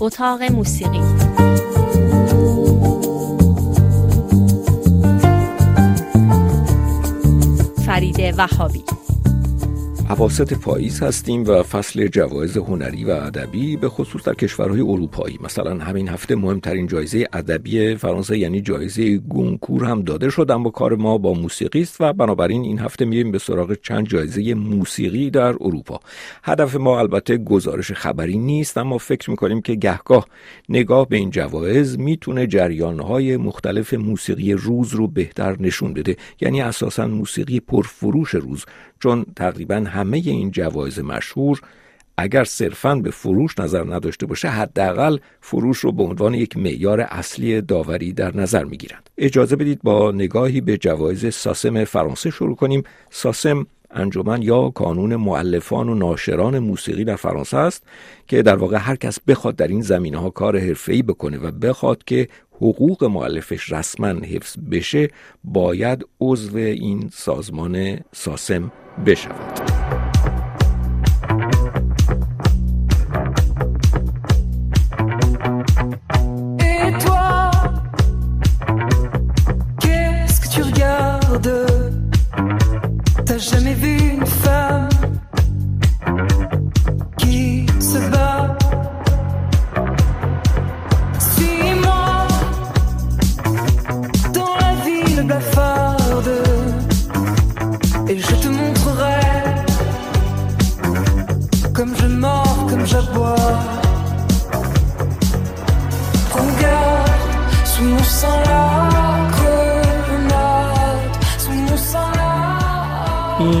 اتاق موسیقی. فرید وهابی. عواست پاییز هستیم و فصل جوایز هنری و ادبی به خصوص در کشورهای اروپایی. مثلا همین هفته مهمترین جایزه ادبی فرانسه یعنی جایزه گونکور هم داده شد اما کار ما با موسیقی است و بنابراین این هفته میریم به سراغ چند جایزه موسیقی در اروپا. هدف ما البته گزارش خبری نیست اما فکر می‌کنیم که گهگاه نگاه به این جوایز می‌تونه جریانهای مختلف موسیقی روز رو بهتر نشون بده. یعنی اساسا موسیقی پرفروش روز چون تقریبا همه این جوایز مشهور اگر صرفا به فروش نظر نداشته باشه حداقل فروش رو به عنوان یک معیار اصلی داوری در نظر می‌گیرند. اجازه بدید با نگاهی به جوایز ساسم فرانسه شروع کنیم. ساسم انجمن یا کانون معلفان و ناشران موسیقی در فرانسه است که در واقع هر کس بخواد در این زمینه ها کار حرفه‌ای بکنه و بخواد که حقوق معلفش رسما حفظ بشه باید عضو این سازمان ساسم بشود.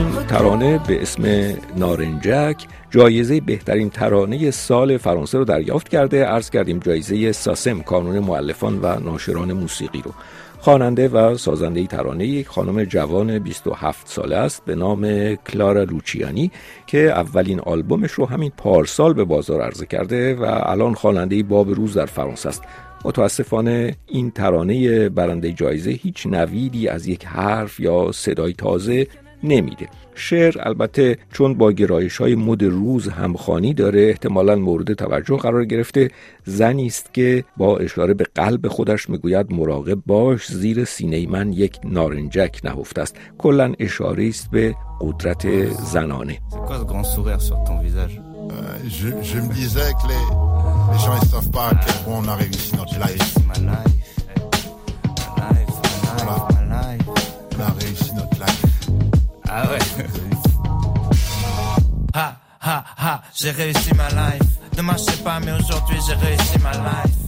این ترانه به اسم نارنجک جایزه بهترین ترانه سال فرانسه رو دریافت کرده. عرض کردیم جایزه ساسم کانون معلفان و ناشران موسیقی رو. خواننده و سازنده ترانه یک خانم جوان 27 ساله است به نام کلارا لوچیانی که اولین آلبومش رو همین پارسال به بازار عرضه کرده و الان خواننده باب روز در فرانسه است. متاسفانه این ترانه برنده جایزه هیچ نویدی از یک حرف یا صدای تازه نمیده. شعر البته چون با گرایش های مد روز همخانی داره احتمالا مورد توجه قرار گرفته زنی است که با اشاره به قلب خودش می‌گوید مراقب باش زیر سینه من یک نارنجک نهفته است. کلا اشاره است به قدرت زنانه. Ah ouais. ha, ha, ha, j'ai réussi ma life.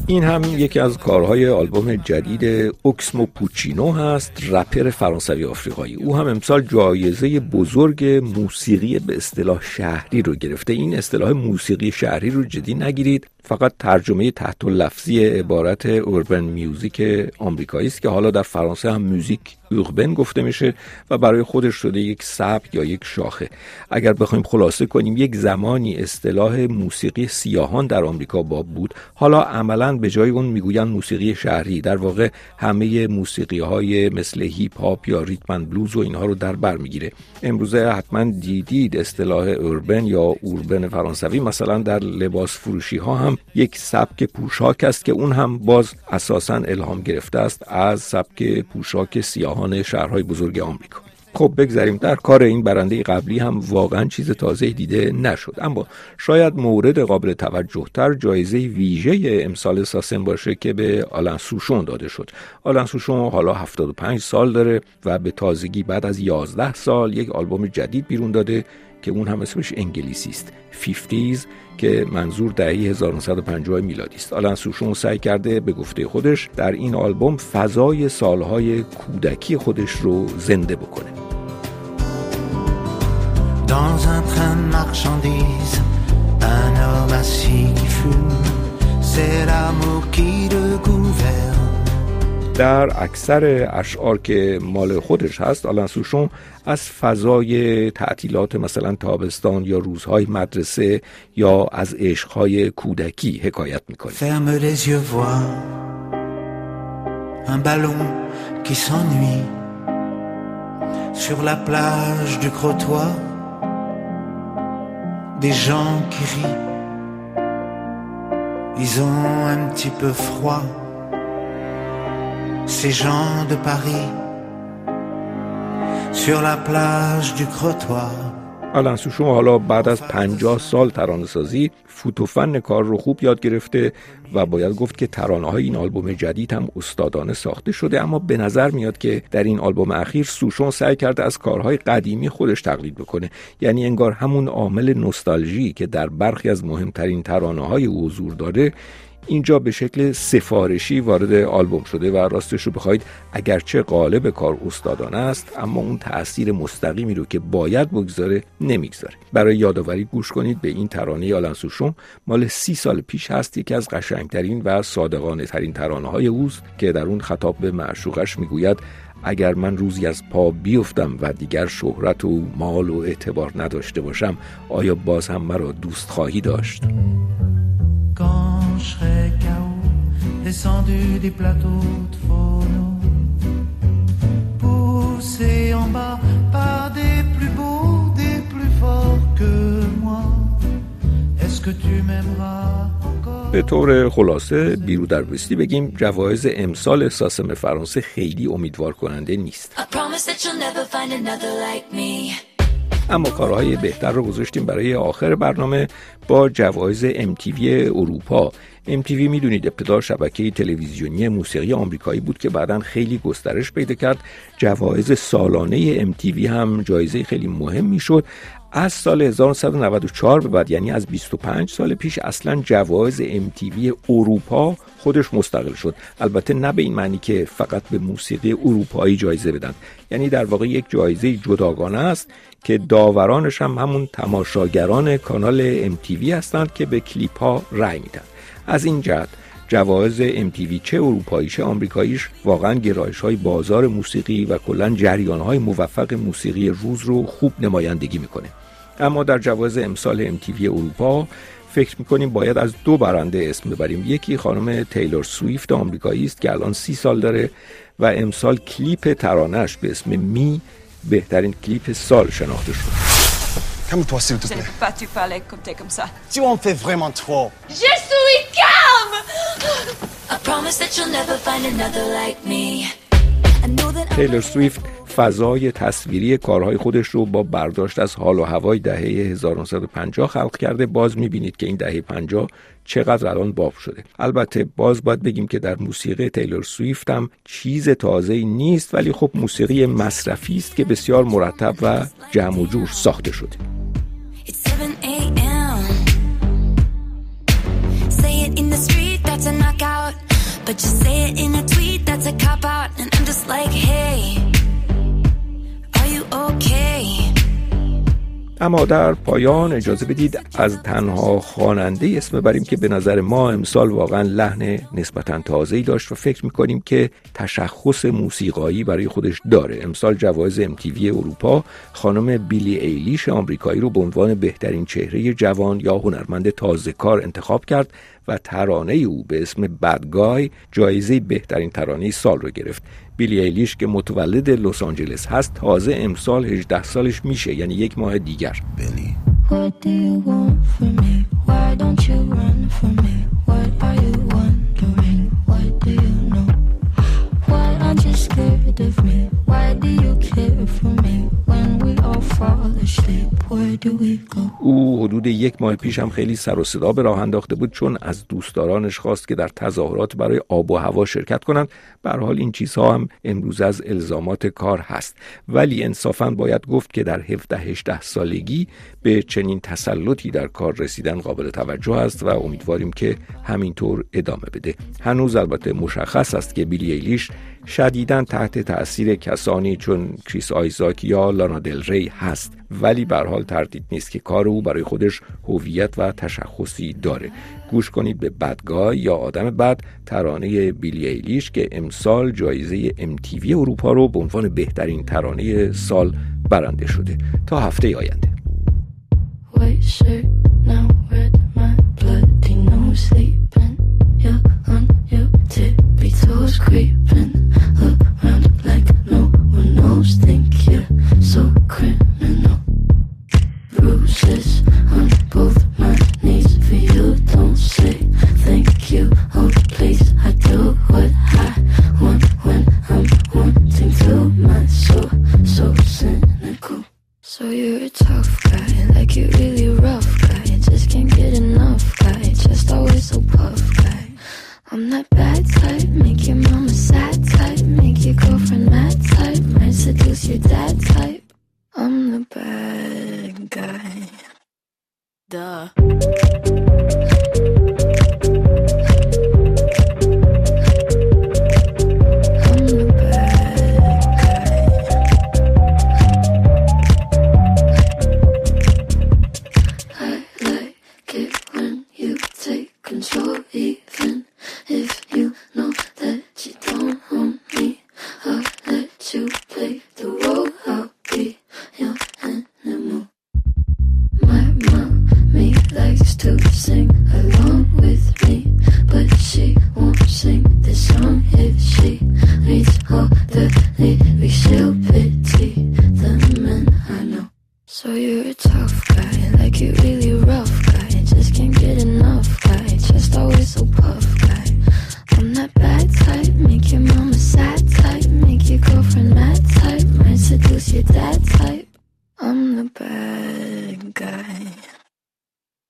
این هم یکی از کارهای آلبوم جدید اوکسمو پوچینو هست رپر فرانسوی آفریقایی او هم امسال جایزه بزرگ موسیقی به اصطلاح شهری رو گرفته این اصطلاح موسیقی شهری رو جدی نگیرید فقط ترجمه تحت لفظی عبارت اوربن میوزیک آمریکایی است که حالا در فرانسه هم موزیک اوربن گفته میشه و برای خودش شده یک سبک یا یک شاخه. اگر بخوایم خلاصه کنیم یک زمانی اصطلاح موسیقی سیاهان در آمریکا باب بود. حالا عملا به جای اون می‌گویند موسیقی شهری. در واقع همه موسیقی های مثل هیپ هاپ یا ریتمن بلوز و اینها رو در بر می‌گیره. امروزه حتما دیدید اصطلاح اوربن یا اوربن فرانسوی مثلا در لباس فروشی ها هم یک سبک پوشاک است که اون هم باز اساسا الهام گرفته است از سبک پوشاک سیاهان شهرهای بزرگ آمریکا. خب بگذاریم در کار این برنده قبلی هم واقعا چیز تازه دیده نشد. اما شاید مورد قابل توجه تر جایزه ویژه امسال ساسن باشه که به آلن سوشون داده شد. آلن سوشون حالا 75 سال داره و به تازگی بعد از 11 سال یک آلبوم جدید بیرون داده که اون هم اسمش انگلیسی است. 50s که منظور دهه 1950 میلادی است. آلن سوشون سعی کرده به گفته خودش در این آلبوم فضای سالهای کودکی خودش رو زنده بکنه. Dans un train de marchandises, un homme assis qui fume, c'est l'amour qui le gouverne. در اکثر اشعار که مال خودش هست آلان سوشون از فضای تعطیلات مثلا تابستان یا روزهای مدرسه یا از عشقهای کودکی حکایت می‌کنه un ballon qui s'ennuie sur la plage du Crotoy. Des gens qui rient Ils ont un petit peu froid, ces gens de Paris, sur la plage du Crottoir. آلن شما حالا بعد از پنجاه سال ترانه سازی فوتوفن کار رو خوب یاد گرفته و باید گفت که ترانه های این آلبوم جدید هم استادانه ساخته شده اما به نظر میاد که در این آلبوم اخیر سوشون سعی کرده از کارهای قدیمی خودش تقلید بکنه یعنی انگار همون عامل نوستالژی که در برخی از مهمترین ترانه های حضور داره اینجا به شکل سفارشی وارد آلبوم شده و راستش رو بخواید اگرچه قالب کار استادانه است اما اون تاثیر مستقیمی رو که باید بگذاره نمی‌گذاره. برای یادآوری گوش کنید به این ترانه آلن سوشون مال سی سال پیش هست یکی از قشنگترین و صادقانه ترین ترانه های اوست که در اون خطاب به معشوقش می‌گوید اگر من روزی از پا بیفتم و دیگر شهرت و مال و اعتبار نداشته باشم آیا باز هم مرا دوست خواهی داشت؟ Descendu des plateaux de phono, poussé en bas par des plus beaux, des plus forts que moi. Est-ce que tu m'aimeras به طور خلاصه بیرو در بستی بگیم جوایز امسال ساسم فرانسه خیلی امیدوار کننده نیست اما کارهای بهتر رو گذاشتیم برای آخر برنامه با جوایز MTV اروپا. MTV می‌دونید ابتدا شبکه تلویزیونی موسیقی آمریکایی بود که بعدا خیلی گسترش پیدا کرد. جوایز سالانه MTV هم جایزه خیلی مهم می‌شد. از سال 1994 به بعد یعنی از 25 سال پیش اصلا جوایز MTV اروپا خودش مستقل شد. البته نه به این معنی که فقط به موسیقی اروپایی جایزه بدن. یعنی در واقع یک جایزه جداگانه است که داورانش هم همون تماشاگران کانال MTV هستند که به کلیپ ها رأی میدن. از این جهت جوایز MTV چه اروپایی چه آمریکاییش واقعا گرایش های بازار موسیقی و کلا جریان های موفق موسیقی روز رو خوب نمایندگی می‌کنه اما در جوایز امسال MTV اروپا فکر می‌کنیم باید از دو برنده اسم ببریم یکی خانم تیلور سویفت آمریکایی است که الان سی سال داره و امسال کلیپ ترانش به اسم می بهترین کلیپ سال شناخته شد Calme-toi, s'il te plaît. pas tu parler comme t'es comme ça. Tu en fais vraiment trop. Je suis calme تیلر سویفت فضای تصویری کارهای خودش رو با برداشت از حال و هوای دهه 1950 خلق کرده. باز می‌بینید که این دهه 50 چقدر الان باب شده. البته باز باید بگیم که در موسیقی تیلر سویفت هم چیز تازه نیست ولی خب موسیقی مصرفی است که بسیار مرتب و جمع و جور ساخته شده. But you say it in a tweet that's a cop out, and I'm just like, hey, اما در پایان اجازه بدید از تنها خواننده اسم بریم که به نظر ما امسال واقعا لحن نسبتا تازه‌ای داشت و فکر می‌کنیم که تشخص موسیقایی برای خودش داره. امسال جوایز MTV اروپا خانم بیلی ایلیش آمریکایی رو به عنوان بهترین چهره جوان یا هنرمند تازه کار انتخاب کرد و ترانه او به اسم بدگای جایزه بهترین ترانه سال رو گرفت. بیلی ایلیش که متولد لس آنجلس هست تازه امسال 18 سالش میشه یعنی یک ماه دیگر. بلی. او حدود یک ماه پیش هم خیلی سر و صدا به راه انداخته بود چون از دوستدارانش خواست که در تظاهرات برای آب و هوا شرکت کنند. به حال این چیزها هم امروز از الزامات کار هست. ولی انصافا باید گفت که در 17 18 سالگی به چنین تسلطی در کار رسیدن قابل توجه است و امیدواریم که همینطور ادامه بده. هنوز البته مشخص است که بیلی ایلیش شدیدا تحت تاثیر کسانی چون کریس آیزاک یا لانا دل ری هست. ولی به حال تردید نیست که کار او برای خودش هویت و تشخصی داره. گوش کنید به بدگاه یا آدم بد ترانه بیلی ایلیش که امسال جایزه MTV اروپا رو به عنوان بهترین ترانه سال برنده شده. تا هفته آینده. Think I'm that bad type, make your mama sad type, make your girlfriend mad type, might seduce your dad type.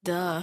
Duh.